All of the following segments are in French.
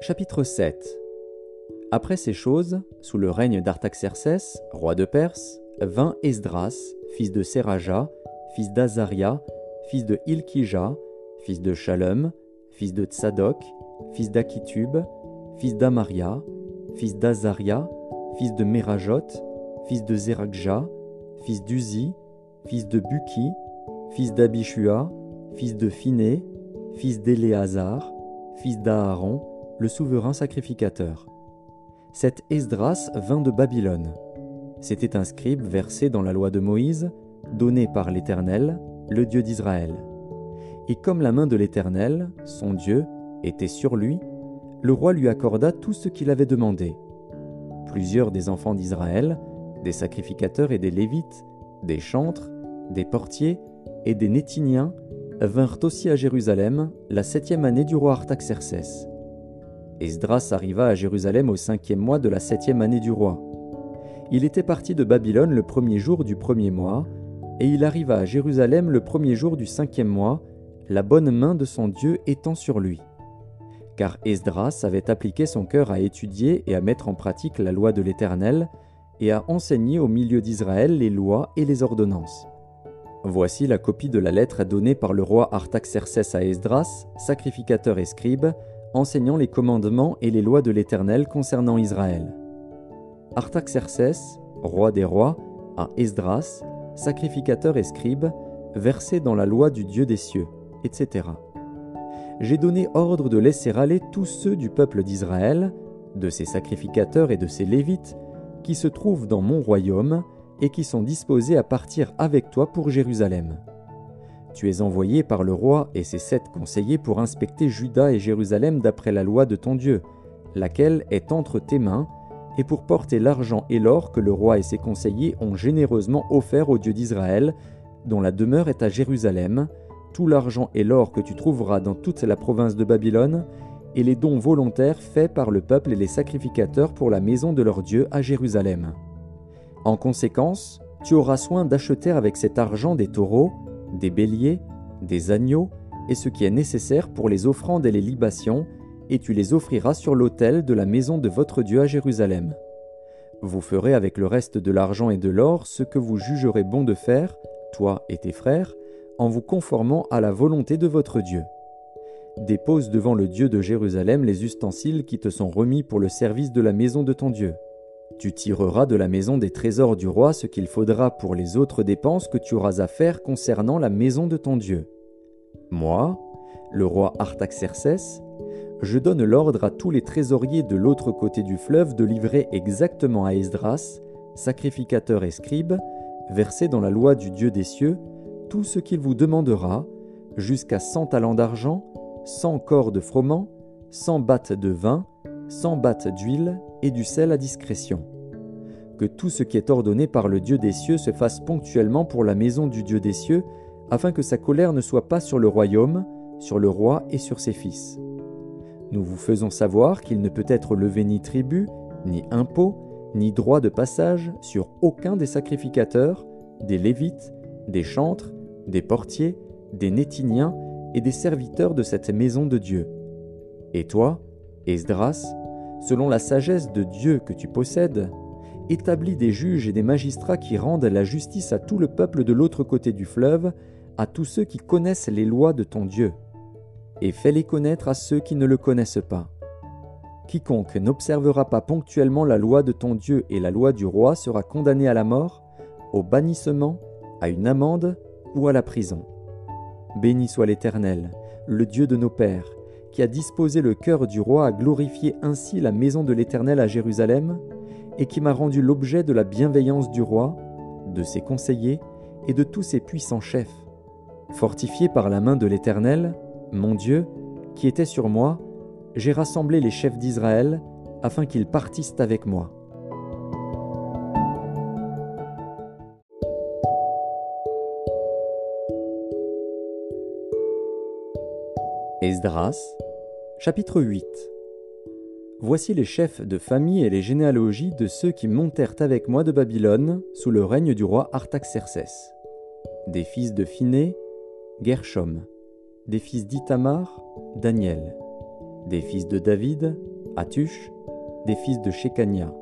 Chapitre 7 Après ces choses, sous le règne d'Artaxercès, roi de Perse, vint Esdras, fils de Seraja, fils d'Azaria, fils de Ilkija, fils de Shalom, fils de Tsadok, fils d'Akitub, fils d'Amaria, fils d'Azaria, fils de Merajot, fils de Zerakja, fils d'Uzi, fils de Buki, fils d'Abishua, fils de Phiné, fils d'Éléazar, fils d'Aaron, le souverain sacrificateur. Cet Esdras vint de Babylone. C'était un scribe versé dans la loi de Moïse, donné par l'Éternel, le Dieu d'Israël. Et comme la main de l'Éternel, son Dieu, était sur lui, le roi lui accorda tout ce qu'il avait demandé. Plusieurs des enfants d'Israël, des sacrificateurs et des Lévites, des chantres, des portiers et des Nétiniens vinrent aussi à Jérusalem la septième année du roi Artaxercès. Esdras arriva à Jérusalem au cinquième mois de la septième année du roi. Il était parti de Babylone le premier jour du premier mois, et il arriva à Jérusalem le premier jour du cinquième mois, la bonne main de son Dieu étant sur lui. Car Esdras avait appliqué son cœur à étudier et à mettre en pratique la loi de l'Éternel, et à enseigner au milieu d'Israël les lois et les ordonnances. Voici la copie de la lettre donnée par le roi Artaxercès à Esdras, sacrificateur et scribe, enseignant les commandements et les lois de l'Éternel concernant Israël. Artaxercès, roi des rois, à Esdras, sacrificateur et scribe, versé dans la loi du Dieu des cieux, etc. J'ai donné ordre de laisser aller tous ceux du peuple d'Israël, de ses sacrificateurs et de ses lévites, qui se trouvent dans mon royaume, et qui sont disposés à partir avec toi pour Jérusalem. Tu es envoyé par le roi et ses sept conseillers pour inspecter Juda et Jérusalem d'après la loi de ton Dieu, laquelle est entre tes mains, et pour porter l'argent et l'or que le roi et ses conseillers ont généreusement offert au Dieu d'Israël, dont la demeure est à Jérusalem, tout l'argent et l'or que tu trouveras dans toute la province de Babylone, et les dons volontaires faits par le peuple et les sacrificateurs pour la maison de leur Dieu à Jérusalem. En conséquence, tu auras soin d'acheter avec cet argent des taureaux, des béliers, des agneaux, et ce qui est nécessaire pour les offrandes et les libations, et tu les offriras sur l'autel de la maison de votre Dieu à Jérusalem. Vous ferez avec le reste de l'argent et de l'or ce que vous jugerez bon de faire, toi et tes frères, en vous conformant à la volonté de votre Dieu. Dépose devant le Dieu de Jérusalem les ustensiles qui te sont remis pour le service de la maison de ton Dieu. Tu tireras de la maison des trésors du roi ce qu'il faudra pour les autres dépenses que tu auras à faire concernant la maison de ton Dieu. Moi, le roi Artaxercès, je donne l'ordre à tous les trésoriers de l'autre côté du fleuve de livrer exactement à Esdras, sacrificateur et scribe, versé dans la loi du Dieu des cieux, tout ce qu'il vous demandera, jusqu'à cent talents d'argent, cent corps de froment, cent battes de vin, cent battes d'huile et du sel à discrétion. Que tout ce qui est ordonné par le Dieu des cieux se fasse ponctuellement pour la maison du Dieu des cieux, afin que sa colère ne soit pas sur le royaume, sur le roi et sur ses fils. Nous vous faisons savoir qu'il ne peut être levé ni tribut, ni impôt, ni droit de passage sur aucun des sacrificateurs, des lévites, des chantres, des portiers, des nétiniens et des serviteurs de cette maison de Dieu. Et toi, Esdras, selon la sagesse de Dieu que tu possèdes, établis des juges et des magistrats qui rendent la justice à tout le peuple de l'autre côté du fleuve, à tous ceux qui connaissent les lois de ton Dieu, et fais-les connaître à ceux qui ne le connaissent pas. Quiconque n'observera pas ponctuellement la loi de ton Dieu et la loi du roi sera condamné à la mort, au bannissement, à une amende ou à la prison. Béni soit l'Éternel, le Dieu de nos pères, qui a disposé le cœur du roi à glorifier ainsi la maison de l'Éternel à Jérusalem, et qui m'a rendu l'objet de la bienveillance du roi, de ses conseillers et de tous ses puissants chefs. Fortifié par la main de l'Éternel, mon Dieu, qui était sur moi, j'ai rassemblé les chefs d'Israël afin qu'ils partissent avec moi. Esdras, chapitre 8 Voici les chefs de famille et les généalogies de ceux qui montèrent avec moi de Babylone sous le règne du roi Artaxercès. Des fils de Phiné, Gershom. Des fils d'Itamar, Daniel. des fils de David, Atush, des fils de Shekania,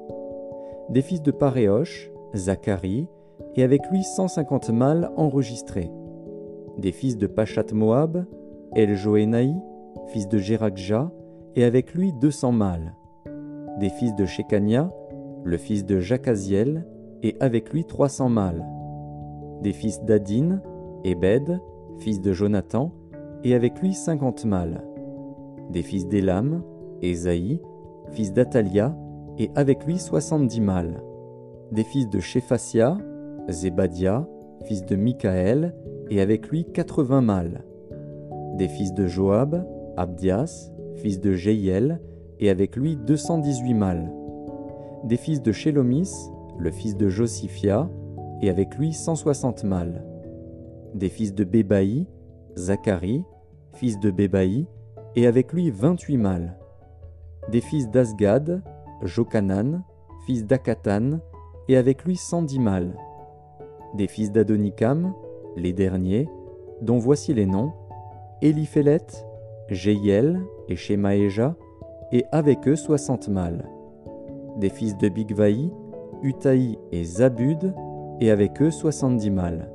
des fils de Paréosh, Zacharie, et avec lui 150 mâles enregistrés, des fils de Pachat Moab, El fils de Jérakja, et avec lui 200 mâles, des fils de Shekania, le fils de Jacaziel, et avec lui 300 mâles, des fils d'Adin, Ebed, fils de Jonathan, et avec lui 50 mâles, des fils d'Élam, Esaïe, fils d'Atalia, et avec lui 70 mâles, des fils de Shephasia, Zébadia, fils de Michaël, et avec lui 80 mâles, des fils de Joab, Abdias, fils de Jéiel, et avec lui 218 mâles, des fils de Shélomis, le fils de Josiphia, et avec lui 160 mâles, des fils de Bébaï, Zacharie, fils de Bébaï, et avec lui 28 mâles, des fils d'Asgad, Jokanan, fils d'Akatan, et avec lui 110 mâles, des fils d'Adonikam, les derniers, dont voici les noms, Eliphélet, Jéiel et Shemaéja, et avec eux soixante mâles. Des fils de Bigvaï, Utaï et Zabud, et avec eux soixante-dix mâles.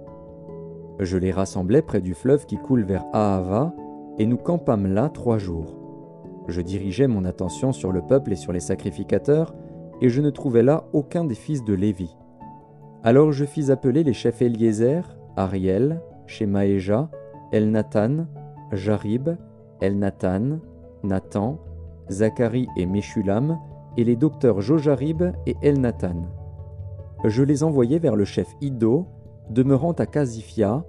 Je les rassemblai près du fleuve qui coule vers Ahava, et nous campâmes là trois jours. Je dirigeais mon attention sur le peuple et sur les sacrificateurs, et je ne trouvais là aucun des fils de Lévi. Alors je fis appeler les chefs Eliezer, Ariel, Shemaéja, Elnathan, Jarib, Elnathan, Nathan, Zacharie et Meshulam, et les docteurs Jojarib et Elnathan. Je les envoyai vers le chef Ido, demeurant à Casifia,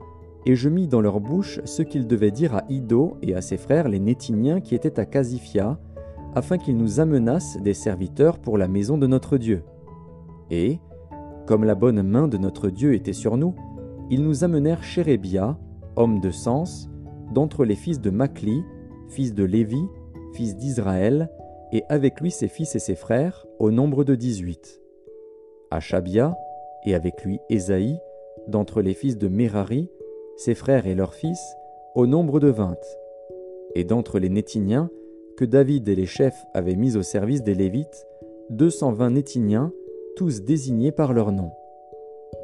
et je mis dans leur bouche ce qu'ils devaient dire à Ido et à ses frères les Nétiniens qui étaient à Casifia, afin qu'ils nous amenassent des serviteurs pour la maison de notre Dieu. Et, comme la bonne main de notre Dieu était sur nous, ils nous amenèrent Chérébia, homme de sens, d'entre les fils de Macli, fils de Lévi, fils d'Israël, et avec lui ses fils et ses frères, au nombre de dix-huit. Achabia, et avec lui Ésaïe, d'entre les fils de Merari, ses frères et leurs fils, au nombre de vingt. Et d'entre les Nétiniens, que David et les chefs avaient mis au service des Lévites, deux cent vingt Nétiniens, tous désignés par leur nom.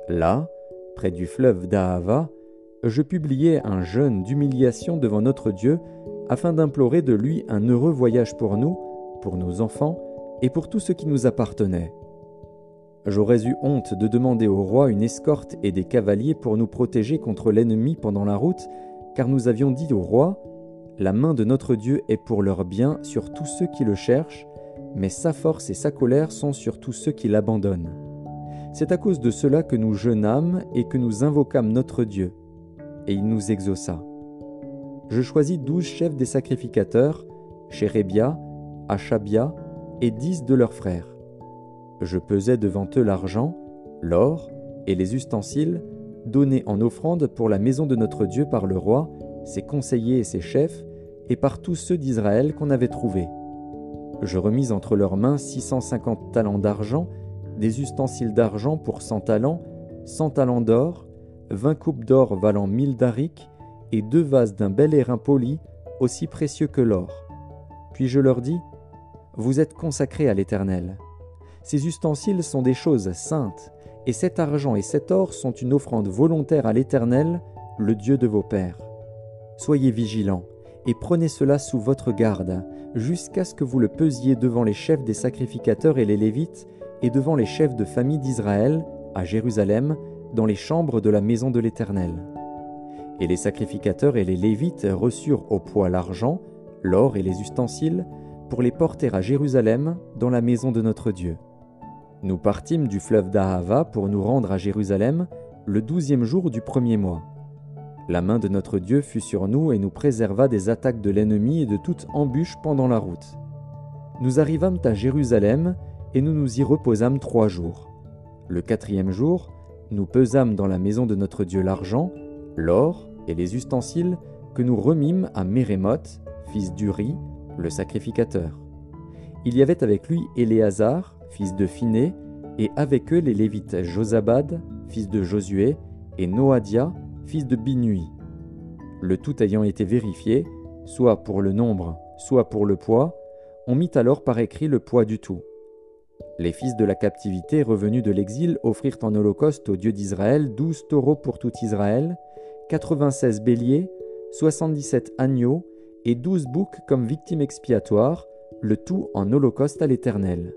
Là, près du fleuve d'Ahava, je publiai un jeûne d'humiliation devant notre Dieu, afin d'implorer de lui un heureux voyage pour nous, pour nos enfants et pour tout ce qui nous appartenait. J'aurais eu honte de demander au roi une escorte et des cavaliers pour nous protéger contre l'ennemi pendant la route, car nous avions dit au roi, La main de notre Dieu est pour leur bien sur tous ceux qui le cherchent, mais sa force et sa colère sont sur tous ceux qui l'abandonnent. C'est à cause de cela que nous jeûnâmes et que nous invoquâmes notre Dieu, et il nous exauça. Je choisis douze chefs des sacrificateurs, Chérébia, Achabia et dix de leurs frères. Je pesais devant eux l'argent, l'or et les ustensiles donnés en offrande pour la maison de notre Dieu par le roi, ses conseillers et ses chefs, et par tous ceux d'Israël qu'on avait trouvés. Je remis entre leurs mains six cent cinquante talents d'argent, des ustensiles d'argent pour cent talents, cent talents d'or, vingt coupes d'or valant mille darics, et deux vases d'un bel airain poli, aussi précieux que l'or. Puis je leur dis, Vous êtes consacrés à l'Éternel. Ces ustensiles sont des choses saintes, et cet argent et cet or sont une offrande volontaire à l'Éternel, le Dieu de vos pères. Soyez vigilants, et prenez cela sous votre garde, jusqu'à ce que vous le pesiez devant les chefs des sacrificateurs et les Lévites, et devant les chefs de famille d'Israël, à Jérusalem, dans les chambres de la maison de l'Éternel. Et les sacrificateurs et les Lévites reçurent au poids l'argent, l'or et les ustensiles, pour les porter à Jérusalem, dans la maison de notre Dieu. Nous partîmes du fleuve d'Ahava pour nous rendre à Jérusalem le douzième jour du premier mois. La main de notre Dieu fut sur nous et nous préserva des attaques de l'ennemi et de toute embûche pendant la route. Nous arrivâmes à Jérusalem et nous nous y reposâmes trois jours. Le quatrième jour, nous pesâmes dans la maison de notre Dieu l'argent, l'or et les ustensiles que nous remîmes à Mérémoth, fils d'Uri, le sacrificateur. Il y avait avec lui Éléazar, fils de Phiné, et avec eux les Lévites Josabad, fils de Josué, et Noadia, fils de Binui. Le tout ayant été vérifié, soit pour le nombre, soit pour le poids, on mit alors par écrit le poids du tout. Les fils de la captivité revenus de l'exil offrirent en holocauste au Dieu d'Israël douze taureaux pour tout Israël, 96 béliers, 77 agneaux et douze boucs comme victimes expiatoires, le tout en holocauste à l'Éternel.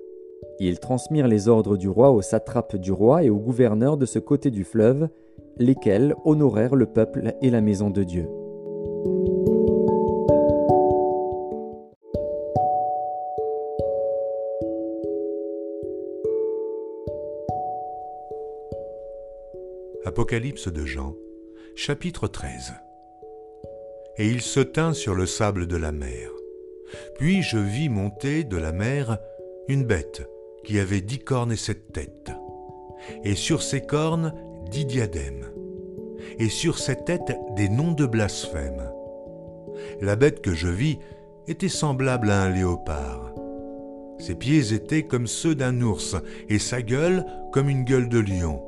Ils transmirent les ordres du roi aux satrapes du roi et aux gouverneurs de ce côté du fleuve, lesquels honorèrent le peuple et la maison de Dieu. Apocalypse de Jean, chapitre 13 Et il se tint sur le sable de la mer. Puis je vis monter de la mer une bête qui avait dix cornes et sept têtes, et sur ses cornes dix diadèmes, et sur ses têtes des noms de blasphème. La bête que je vis était semblable à un léopard. Ses pieds étaient comme ceux d'un ours, et sa gueule comme une gueule de lion.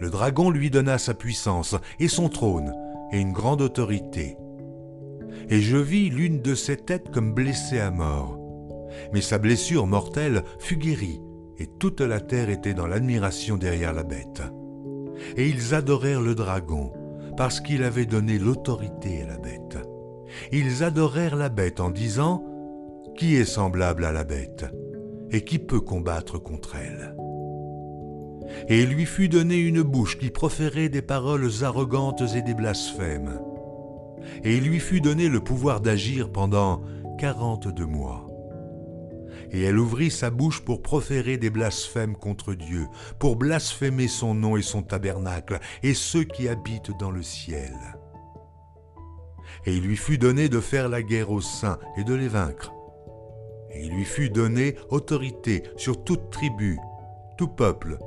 Le dragon lui donna sa puissance et son trône, et une grande autorité. Et je vis l'une de ses têtes comme blessée à mort. Mais sa blessure mortelle fut guérie, et toute la terre était dans l'admiration derrière la bête. Et ils adorèrent le dragon, parce qu'il avait donné l'autorité à la bête. Ils adorèrent la bête en disant, Qui est semblable à la bête Et qui peut combattre contre elle? Et il lui fut donné une bouche qui proférait des paroles arrogantes et des blasphèmes. Et il lui fut donné le pouvoir d'agir pendant quarante-deux mois et elle ouvrit sa bouche pour proférer des blasphèmes contre Dieu, pour blasphémer son nom et son tabernacle, et ceux qui habitent dans le ciel. Et il lui fut donné de faire la guerre aux saints et de les vaincre. Et il lui fut donné autorité sur toute tribu, tout peuple,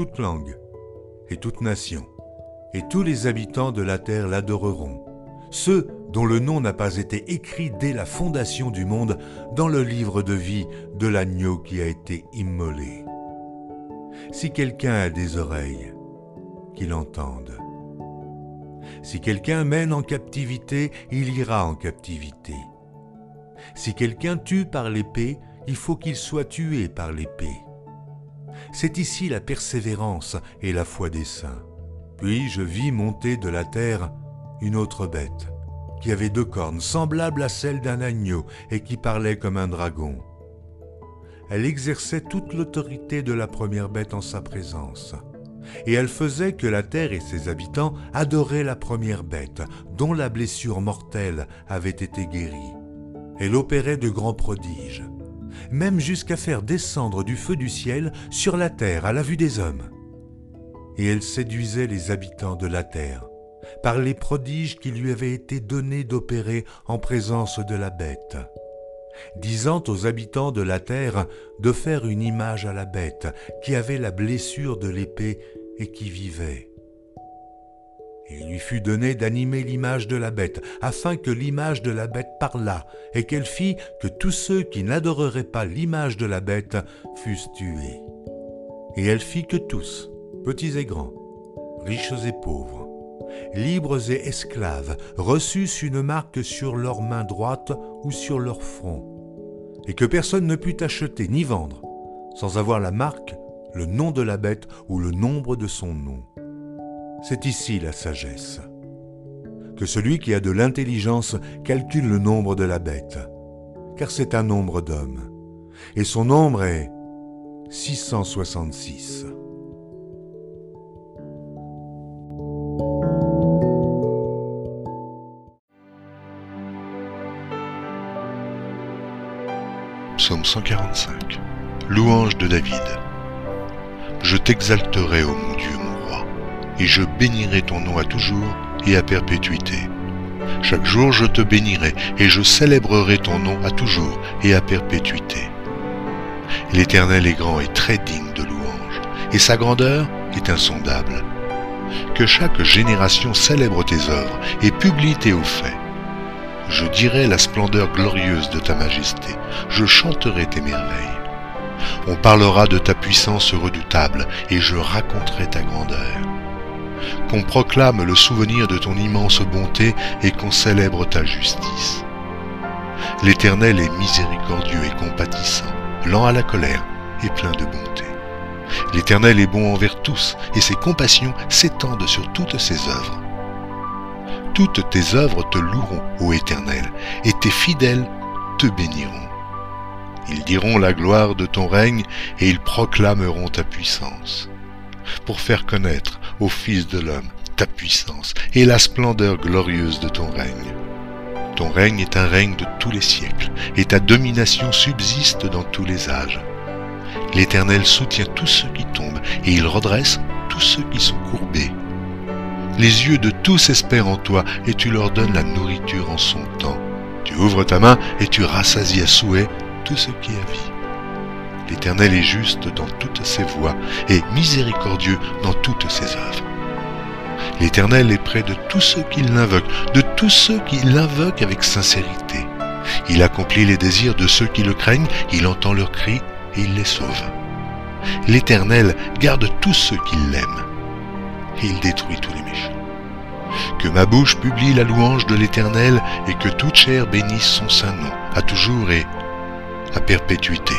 toute langue et toute nation. Et tous les habitants de la terre l'adoreront ceux dont le nom n'a pas été écrit dès la fondation du monde dans le livre de vie de l'agneau qui a été immolé. Si quelqu'un a des oreilles, qu'il entende. Si quelqu'un mène en captivité, il ira en captivité. Si quelqu'un tue par l'épée, il faut qu'il soit tué par l'épée. C'est ici la persévérance et la foi des saints. Puis je vis monter de la terre une autre bête, qui avait deux cornes semblables à celles d'un agneau et qui parlait comme un dragon. Elle exerçait toute l'autorité de la première bête en sa présence, et elle faisait que la terre et ses habitants adoraient la première bête, dont la blessure mortelle avait été guérie. Elle opérait de grands prodiges, même jusqu'à faire descendre du feu du ciel sur la terre à la vue des hommes. Et elle séduisait les habitants de la terre par les prodiges qui lui avaient été donnés d'opérer en présence de la bête, disant aux habitants de la terre de faire une image à la bête qui avait la blessure de l'épée et qui vivait. Il lui fut donné d'animer l'image de la bête, afin que l'image de la bête parlât, et qu'elle fit que tous ceux qui n'adoreraient pas l'image de la bête fussent tués. Et elle fit que tous, petits et grands, riches et pauvres, libres et esclaves, reçussent une marque sur leur main droite ou sur leur front, et que personne ne put acheter ni vendre sans avoir la marque, le nom de la bête ou le nombre de son nom. C'est ici la sagesse. Que celui qui a de l'intelligence calcule le nombre de la bête, car c'est un nombre d'hommes, et son nombre est 666. Psaume 145. Louange de David. Je t'exalterai, ô mon Dieu, et je bénirai ton nom à toujours et à perpétuité. Chaque jour je te bénirai, et je célébrerai ton nom à toujours et à perpétuité. L'Éternel est grand et très digne de louange, et sa grandeur est insondable. Que chaque génération célèbre tes œuvres et publie tes hauts faits je dirai la splendeur glorieuse de ta majesté, je chanterai tes merveilles. On parlera de ta puissance redoutable, et je raconterai ta grandeur. Qu'on proclame le souvenir de ton immense bonté et qu'on célèbre ta justice. L'Éternel est miséricordieux et compatissant, lent à la colère et plein de bonté. L'Éternel est bon envers tous, et ses compassions s'étendent sur toutes ses œuvres. Toutes tes œuvres te loueront, ô Éternel, et tes fidèles te béniront. Ils diront la gloire de ton règne, et ils proclameront ta puissance, pour faire connaître aux fils de l'homme ta puissance et la splendeur glorieuse de ton règne. Ton règne est un règne de tous les siècles, et ta domination subsiste dans tous les âges. L'Éternel soutient tous ceux qui tombent, et il redresse tous ceux qui sont courbés. Les yeux de tous espèrent en toi, et tu leur donnes la nourriture en son temps. Tu ouvres ta main, et tu rassasies à souhait tout ce qui a vie. L'Éternel est juste dans toutes ses voies, et miséricordieux dans toutes ses œuvres. L'Éternel est près de tous ceux qui l'invoquent, de tous ceux qui l'invoquent avec sincérité. Il accomplit les désirs de ceux qui le craignent, il entend leurs cris et il les sauve. L'Éternel garde tous ceux qui l'aiment, et il détruit tous les méchants. Que ma bouche publie la louange de l'Éternel, et que toute chair bénisse son saint nom, à toujours et à perpétuité.